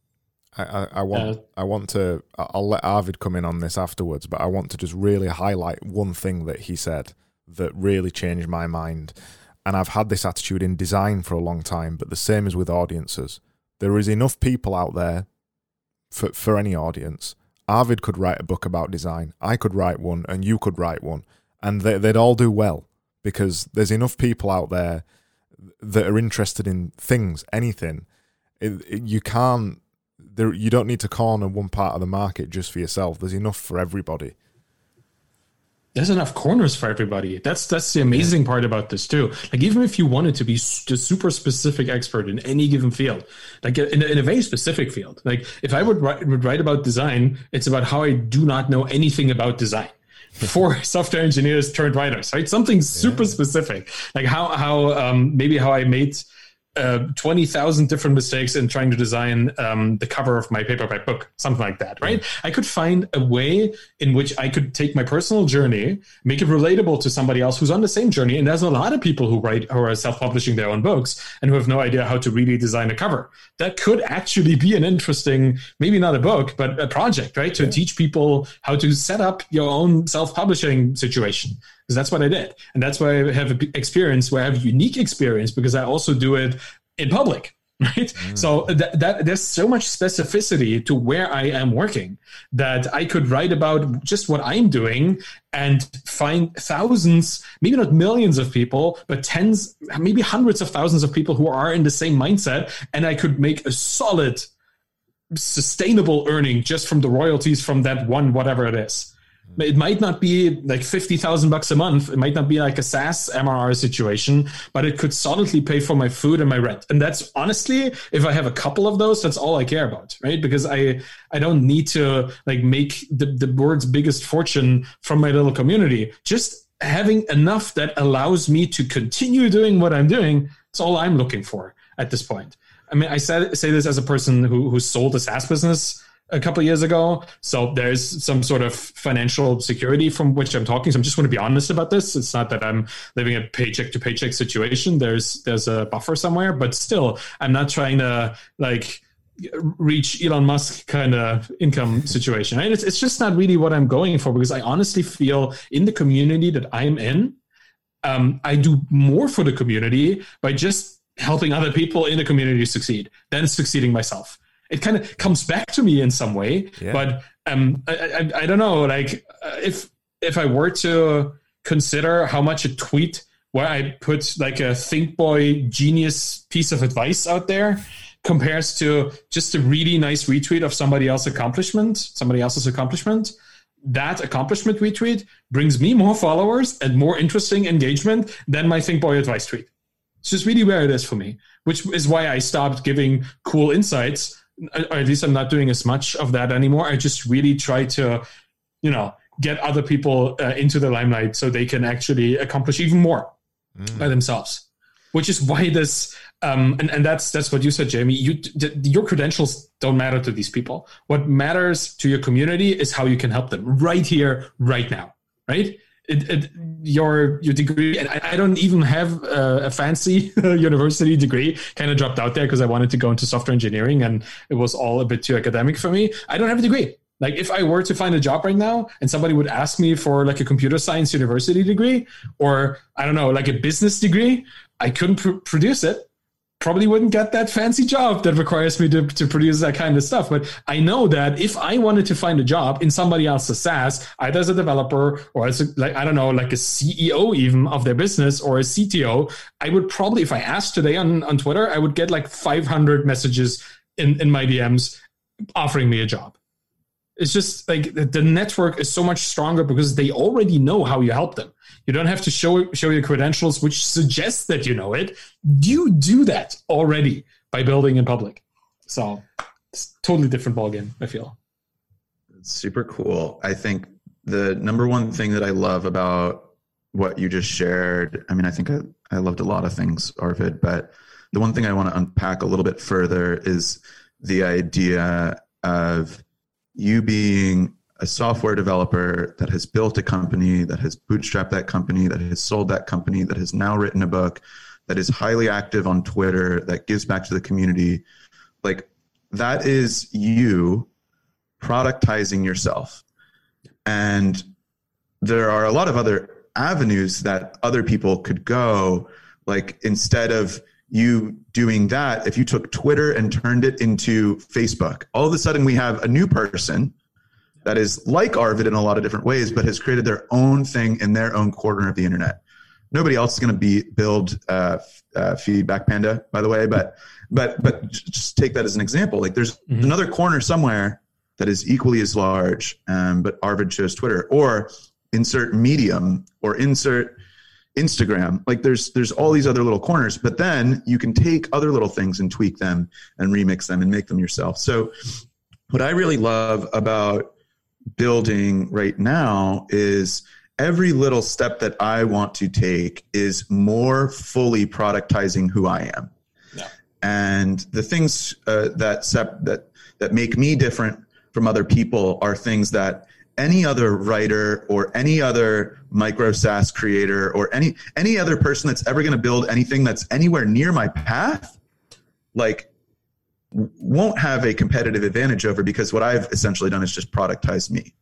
I, I, I want uh, I want to I'll let Arvid come in on this afterwards, but I want to just really highlight one thing that he said that really changed my mind. And I've had this attitude in design for a long time, but the same is with audiences. There is enough people out there for for any audience. Arvid could write a book about design. I could write one, and you could write one, and they, they'd all do well because there's enough people out there that are interested in things, anything. It, it, you can't there you don't need to corner one part of the market just for yourself. There's enough for everybody. There's enough corners for everybody. That's that's the amazing part about this too. Like even if you wanted to be a super specific expert in any given field, like in a, in a very specific field, like if I would write, would write about design, it's about how I do not know anything about design for *laughs* software engineers turned writers, right? Something super yeah. specific, like how how um, maybe how I made uh, 20,000 different mistakes in trying to design um, the cover of my paperback book, something like that, right? I could find a way in which I could take my personal journey, make it relatable to somebody else who's on the same journey. And there's a lot of people who write, who are self publishing their own books and who have no idea how to really design a cover. That could actually be an interesting, maybe not a book, but a project, right? To yeah. teach people how to set up your own self publishing situation because that's what I did. And that's why I have experience where I have unique experience because I also do it in public. *laughs* Right. Mm. So that, that there's so much specificity to where I am working that I could write about just what I'm doing and find thousands, maybe not millions of people, but tens, maybe hundreds of thousands of people who are in the same mindset. And I could make a solid, sustainable earning just from the royalties from that one, whatever it is. Mm. It might not be like 50,000 bucks a month. It might not be like a SaaS MRR situation, but it could solidly pay for my food and my rent. And that's honestly, if I have a couple of those, that's all I care about, right? Because I, I don't need to like make the, the world's biggest fortune from my little community. Just having enough that allows me to continue doing what I'm doing. It's all I'm looking for at this point. I mean, I said, say this as a person who, who sold a SaaS business a couple years ago. So there's some sort of financial security from which I'm talking. So I'm just want to be honest about this. It's not that I'm living a paycheck to paycheck situation. There's there's a buffer somewhere, but still, I'm not trying to like reach Elon Musk kind of income situation. Right? it's it's just not really what I'm going for because I honestly feel in the community that I'm in, um, I do more for the community by just helping other people in the community succeed than succeeding myself it kind of comes back to me in some way. Yeah. But um, I, I, I, don't know, like uh, if if I were to consider how much a tweet where I put like a think boy genius piece of advice out there compares to just a really nice retweet of somebody else's accomplishment, somebody else's accomplishment. That accomplishment retweet brings me more followers and more interesting engagement than my think boy advice tweet. It's just really where it is for me, which is why I stopped giving cool insights or at least I'm not doing as much of that anymore. I just really try to, you know, get other people uh, into the limelight so they can actually accomplish even more mm. by themselves. Which is why this, um, and and that's that's what you said, Jamie. You your credentials don't matter to these people. What matters to your community is how you can help them right here, right now, right? It, it, your your degree and I, I don't even have a, a fancy *laughs* university degree kind of dropped out there because i wanted to go into software engineering and it was all a bit too academic for me. I don't have a degree. Like if i were to find a job right now and somebody would ask me for like a computer science university degree or i don't know like a business degree i couldn't pr- produce it probably wouldn't get that fancy job that requires me to, to produce that kind of stuff. But I know that if I wanted to find a job in somebody else's SaaS, either as a developer or as a, like, I don't know, like a CEO even of their business or a CTO, I would probably, if I asked today on, on Twitter, I would get like 500 messages in, in my DMs offering me a job. It's just like the network is so much stronger because they already know how you help them. You don't have to show show your credentials, which suggests that you know it. You do that already by building in public. So it's totally different ballgame. I feel. It's super cool. I think the number one thing that I love about what you just shared. I mean, I think I, I loved a lot of things, Arvid, but the one thing I want to unpack a little bit further is the idea of you being a software developer that has built a company, that has bootstrapped that company, that has sold that company, that has now written a book, that is highly active on Twitter, that gives back to the community, like that is you productizing yourself. And there are a lot of other avenues that other people could go. Like instead of you doing that, if you took Twitter and turned it into Facebook, all of a sudden we have a new person that is like Arvid in a lot of different ways, but has created their own thing in their own corner of the internet. Nobody else is going to be build uh, uh, Feedback Panda, by the way, but but but just take that as an example. Like there's mm-hmm. another corner somewhere that is equally as large, um, but Arvid chose Twitter, or insert Medium, or insert Instagram. Like there's there's all these other little corners, but then you can take other little things and tweak them and remix them and make them yourself. So what I really love about building right now is every little step that I want to take is more fully productizing who I am. Yeah. and the things uh, that sep- that that make me different from other people are things that any other writer or any other micro SaaS creator or any any other person that's ever going to build anything that's anywhere near my path, like won't have a competitive advantage over because what I've essentially done is just productize me.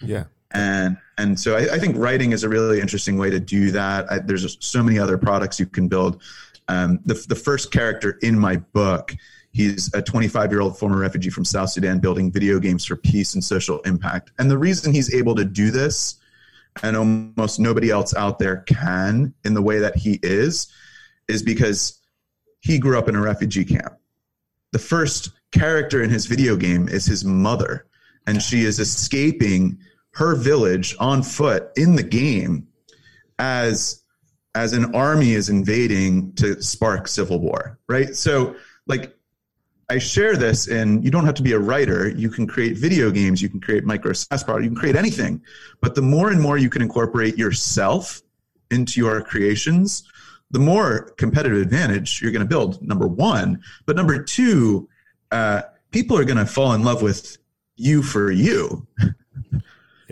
Yeah. And and so I, I think writing is a really interesting way to do that. I, there's so many other products you can build. Um, the the first character in my book He's a 25 year old former refugee from South Sudan building video games for peace and social impact. And the reason he's able to do this, and almost nobody else out there can in the way that he is, is because he grew up in a refugee camp. The first character in his video game is his mother, and she is escaping her village on foot in the game as as an army is invading to spark civil war right so like I share this, and you don't have to be a writer. You can create video games, you can create micro SaaS product, you can create anything. But the more and more you can incorporate yourself into your creations, the more competitive advantage you're going to build. Number one, but number two, uh, people are going to fall in love with you for you, yeah.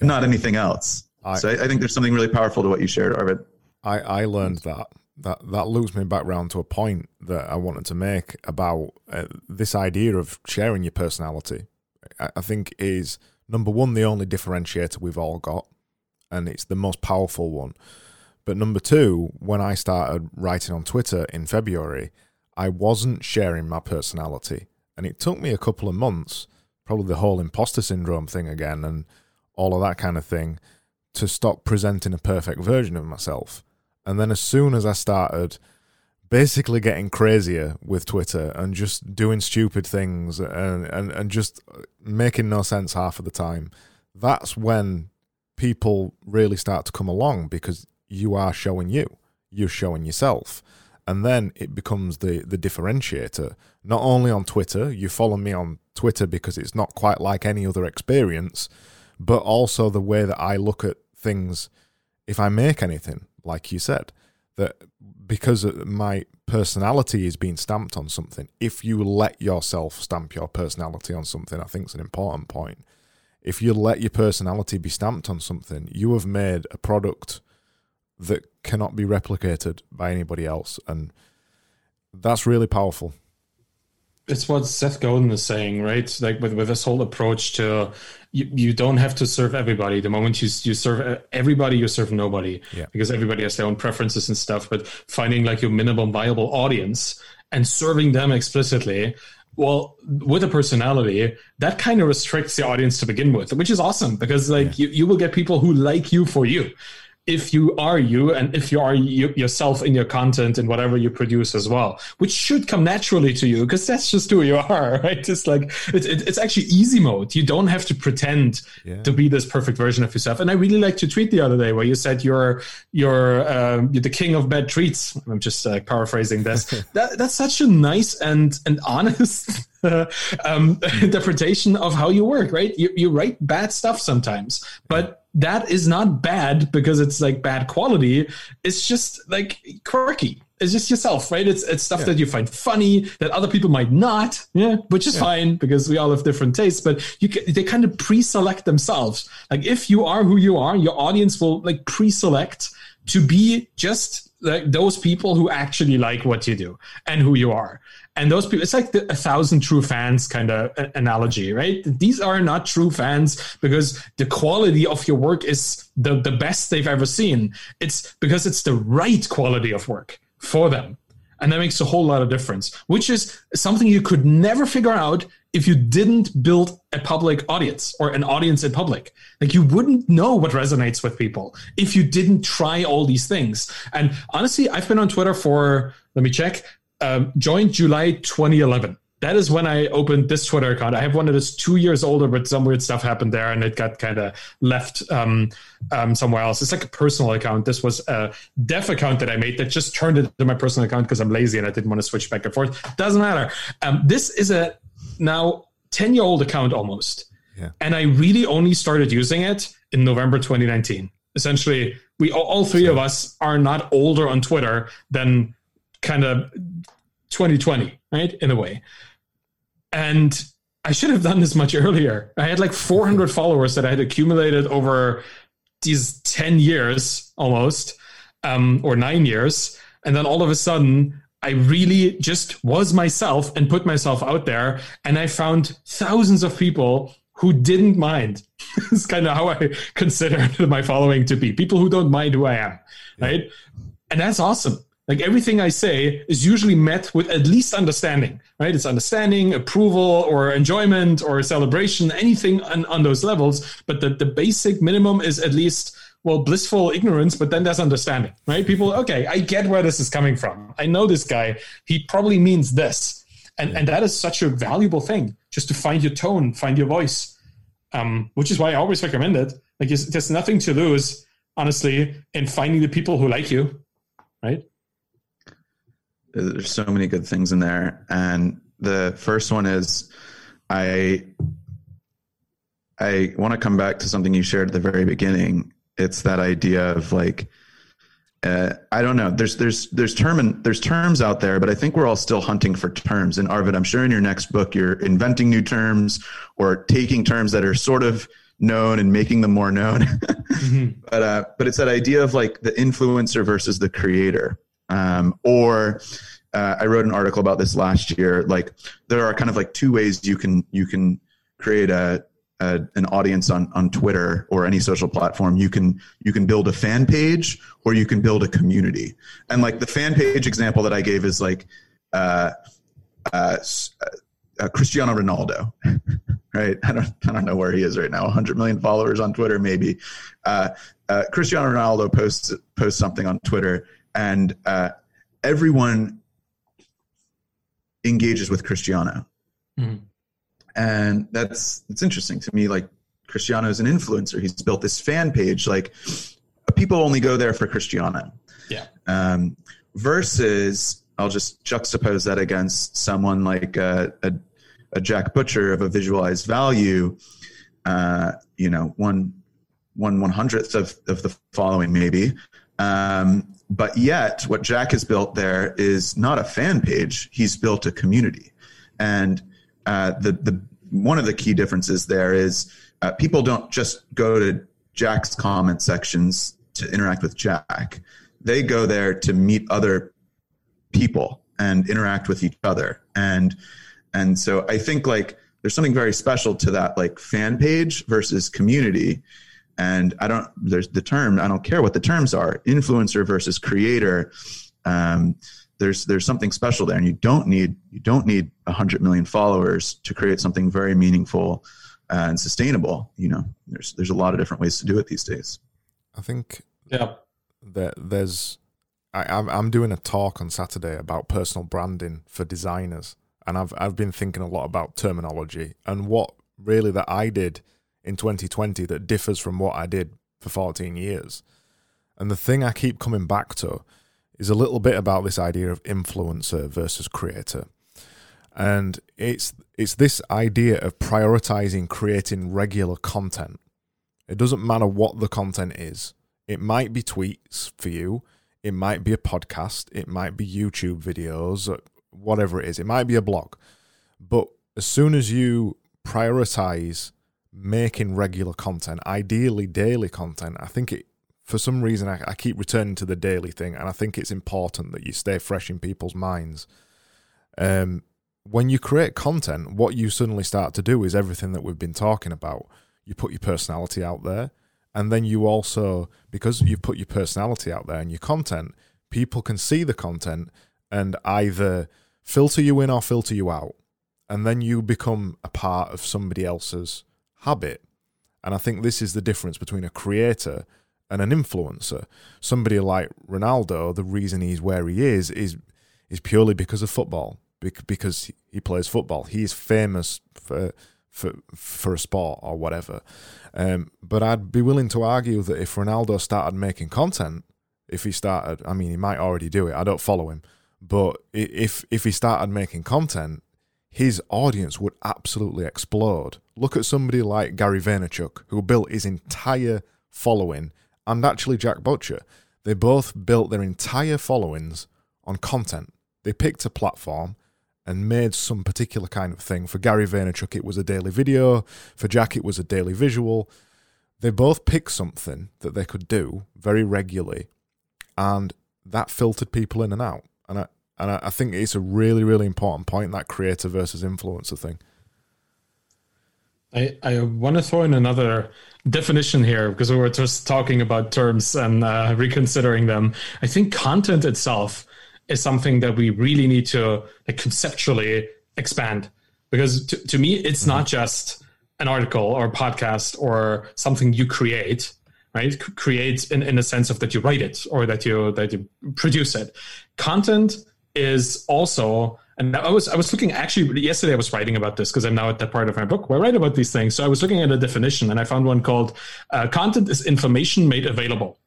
not anything else. I, so I, I, think there's something really powerful to what you shared, Arvid. I, I learned that that that loops me back round to a point that I wanted to make about uh, this idea of sharing your personality. I, I think is number one the only differentiator we've all got, and it's the most powerful one. But number two, when I started writing on Twitter in February, I wasn't sharing my personality, and it took me a couple of months, probably the whole imposter syndrome thing again, and all of that kind of thing, to stop presenting a perfect version of myself and then as soon as I started basically getting crazier with Twitter and just doing stupid things and, and, and just making no sense half of the time, that's when people really start to come along because you are showing you, you're showing yourself. And then it becomes the, the differentiator. Not only on Twitter, you follow me on Twitter because it's not quite like any other experience, but also the way that I look at things if I make anything like you said, that because my personality is being stamped on something, if you let yourself stamp your personality on something, I think it's an important point. If you let your personality be stamped on something, you have made a product that cannot be replicated by anybody else. And that's really powerful it's what Seth Godin is saying, right? Like with, with this whole approach to you, you don't have to serve everybody. The moment you you serve uh, everybody, you serve nobody yeah. because everybody has their own preferences and stuff. But finding like your minimum viable audience and serving them explicitly, well, with a personality, that kind of restricts the audience to begin with, which is awesome because like yeah. you, you will get people who like you for you if you are you and if you are you, yourself in your content and whatever you produce as well, which should come naturally to you because that's just who you *laughs* are, right? It's like it, it, it's actually easy mode. You don't have to pretend yeah. to be this perfect version of yourself. And I really liked your tweet the other day where you said you're you're, um, you're the king of bad treats. I'm just uh, paraphrasing this. *laughs* that, that's such a nice and and honest. *laughs* um, *laughs* interpretation of how you work, right? You, you write bad stuff sometimes, but that is not bad because it's like bad quality. It's just like quirky. It's just yourself, right? It's it's stuff yeah. that you find funny that other people might not, yeah, which is yeah. fine because we all have different tastes. But you can, they kind of pre-select themselves. Like if you are who you are, your audience will like pre-select to be just like those people who actually like what you do and who you are and those people it's like the, a thousand true fans kind of analogy right? These are not true fans because the quality of your work is the, the best they've ever seen. It's because it's the right quality of work for them. And that makes a whole lot of difference which is something you could never figure out if you didn't build a public audience or an audience in public. Like you wouldn't know what resonates with people if you didn't try all these things. And honestly i've been on twitter for let me check um, joined July 2011. That is when I opened this Twitter account. I have one that is two years older, but some weird stuff happened there, and it got kind of left um, um, somewhere else. It's like a personal account. This was a dev account that I made that just turned into my personal account because I'm lazy and I didn't want to switch back and forth. Doesn't matter. Um, this is a now 10 year old account almost. Yeah. And I really only started using it in November 2019. Essentially, we all, all three so, of us are not older on Twitter than kind of 2020, right? In a way. And I should have done this much earlier. I had like 400 followers that I had accumulated over these 10 years almost, um, or nine years. And then all of a sudden, I really just was myself and put myself out there. And I found thousands of people who didn't mind. *laughs* it's kind of how I *laughs* consider my following to be people who don't mind who I am. Right. And that's awesome. Like everything I say is usually met with at least understanding, right? It's understanding, approval, or enjoyment, or celebration, anything on, on those levels. But the, the basic minimum is at least, well, blissful ignorance, but then there's understanding, right? People, okay, I get where this is coming from. I know this guy. He probably means this. And, and that is such a valuable thing, just to find your tone, find your voice, um, which is why I always recommend it. Like, there's nothing to lose, honestly, in finding the people who like you, right? There's so many good things in there, and the first one is I I want to come back to something you shared at the very beginning. It's that idea of like uh, I don't know. There's there's there's term and, there's terms out there, but I think we're all still hunting for terms. And Arvid, I'm sure in your next book you're inventing new terms or taking terms that are sort of known and making them more known. *laughs* mm-hmm. But uh, but it's that idea of like the influencer versus the creator. Um, or uh, I wrote an article about this last year. Like there are kind of like two ways you can you can create a, a, an audience on on Twitter or any social platform. You can you can build a fan page or you can build a community. And like the fan page example that I gave is like uh, uh, uh Cristiano Ronaldo. *laughs* right? I don't I don't know where he is right now. 100 million followers on Twitter, maybe. Uh, uh, Cristiano Ronaldo posts posts something on Twitter and uh, everyone engages with Cristiano, mm-hmm. and that's it's interesting to me. Like Cristiano is an influencer; he's built this fan page. Like people only go there for Cristiano. Yeah. Um, versus, I'll just juxtapose that against someone like a, a, a Jack Butcher of a visualized value. Uh, you know, one one one hundredth of of the following maybe. Um, but yet, what Jack has built there is not a fan page. He's built a community, and uh, the the one of the key differences there is uh, people don't just go to Jack's comment sections to interact with Jack. They go there to meet other people and interact with each other, and and so I think like there's something very special to that like fan page versus community and I don't, there's the term, I don't care what the terms are, influencer versus creator. Um, there's, there's something special there and you don't need, you don't need a hundred million followers to create something very meaningful and sustainable. You know, there's, there's a lot of different ways to do it these days. I think yeah. that there's, I, I'm doing a talk on Saturday about personal branding for designers. And I've, I've been thinking a lot about terminology and what really that I did in 2020 that differs from what I did for 14 years. And the thing I keep coming back to is a little bit about this idea of influencer versus creator. And it's it's this idea of prioritizing creating regular content. It doesn't matter what the content is. It might be tweets for you, it might be a podcast, it might be YouTube videos, uh, whatever it is. It might be a blog. But as soon as you prioritize making regular content, ideally daily content. I think it, for some reason, I, I, keep returning to the daily thing, and I think it's important that you stay fresh in people's minds. Um, when you create content, what you suddenly start to do is everything that we've been talking about. You put your personality out there, and then you also, because you've put your personality out there and your content, people can see the content and either filter you in or filter you out. And then you become a part of somebody else's habit. And I think this is the difference between a creator and an influencer. Somebody like Ronaldo, the reason he's where he is is is purely because of football, because he plays football. He is famous for for for a sport or whatever. Um, but I'd be willing to argue that if Ronaldo started making content, if he started, I mean, he might already do it. I don't follow him, but if if he started making content, his audience would absolutely explode. Look at somebody like Gary Vaynerchuk, who built his entire following, and actually Jack Butcher. They both built their entire followings on content. they picked a platform and made some particular kind of thing. For Gary Vaynerchuk, it was a daily video. For Jack, it was a daily visual. They both picked something that they could do very regularly, and that filtered people in and out. And I and I, I think it's a really really important point that creator versus influencer thing. I, I want to throw in another definition here because we were just talking about terms and uh, reconsidering them. I think content itself is something that we really need to like, conceptually expand because to, to me, it's mm-hmm. not just an article or a podcast or something you create right create in, in a sense of that you write it or that you that you produce it content is also and I was I was looking actually yesterday I was writing about this because I'm now at that part of my book where I write about these things. So I was looking at a definition and I found one called uh, "content is information made available."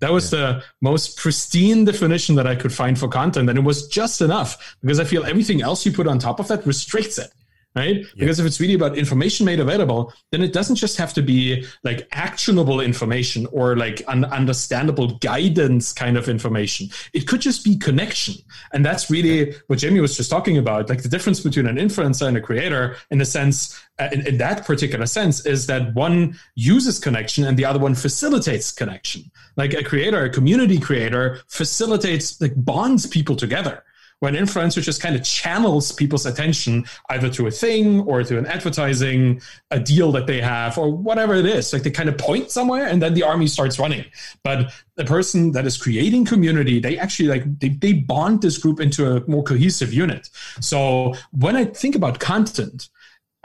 That was yeah. the most pristine definition that I could find for content, and it was just enough because I feel everything else you put on top of that restricts it right? Yeah. Because if it's really about information made available, then it doesn't just have to be like actionable information or like an understandable guidance kind of information. It could just be connection. And that's really what Jamie was just talking about. Like the difference between an influencer and a creator in a sense, uh, in, in that particular sense, is that one uses connection and the other one facilitates connection. Like a creator, a community creator facilitates, like bonds people together when influencer just kind of channels people's attention either to a thing or to an advertising, a deal that they have, or whatever it is. Like they kind of point somewhere and then the army starts running. But the person that is creating community, they actually like they, they bond this group into a more cohesive unit. So when I think about content,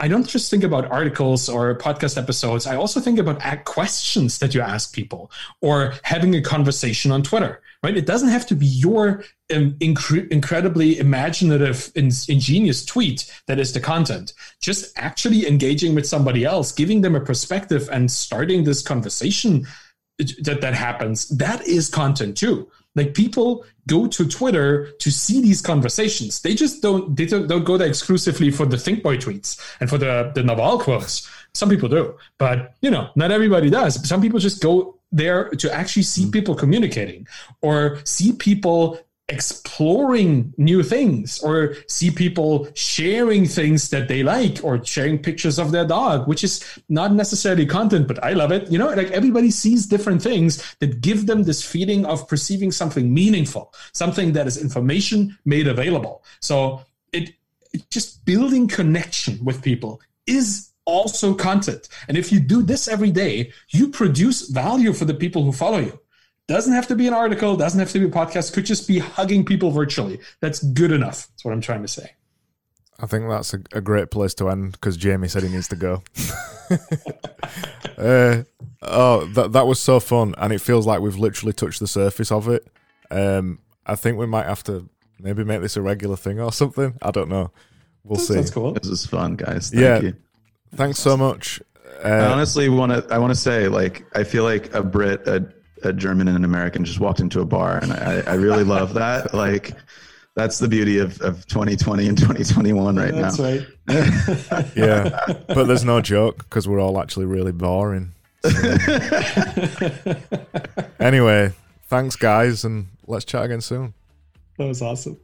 I don't just think about articles or podcast episodes. I also think about questions that you ask people or having a conversation on Twitter, right? It doesn't have to be your um, incre- incredibly imaginative, in- ingenious tweet that is the content. Just actually engaging with somebody else, giving them a perspective and starting this conversation that, that happens, that is content too. Like people go to Twitter to see these conversations. They just don't they don't, don't go there exclusively for the Think Boy tweets and for the the Naval quotes. Some people do, but you know, not everybody does. Some people just go there to actually see mm. people communicating or see people exploring new things or see people sharing things that they like or sharing pictures of their dog which is not necessarily content but i love it. You know like everybody sees different things that give them this feeling of perceiving something meaningful something that is information made available. So it, it just building connection with people is also content. And if you do this every day you produce value for the people who follow you doesn't have to be an article, doesn't have to be a podcast, could just be hugging people virtually. That's good enough. That's what I'm trying to say. I think that's a, a great place to end because Jamie said he needs to go. *laughs* uh, oh, that that was so fun, and it feels like we've literally touched the surface of it. Um, I think we might have to maybe make this a regular thing or something. I don't know. We'll see. That's cool. This is fun, guys. Thank yeah. You. Thanks so much. Uh, I honestly want to. I want to say, like, I feel like a Brit, a a German and an American just walked into a bar, and I, I really love that. *laughs* Like, that's the beauty of, of 2020 and 2021 right that's now. That's right. *laughs* yeah, but there's no joke because we're all actually really boring. So. *laughs* anyway, thanks guys, and let's chat again soon. That was awesome.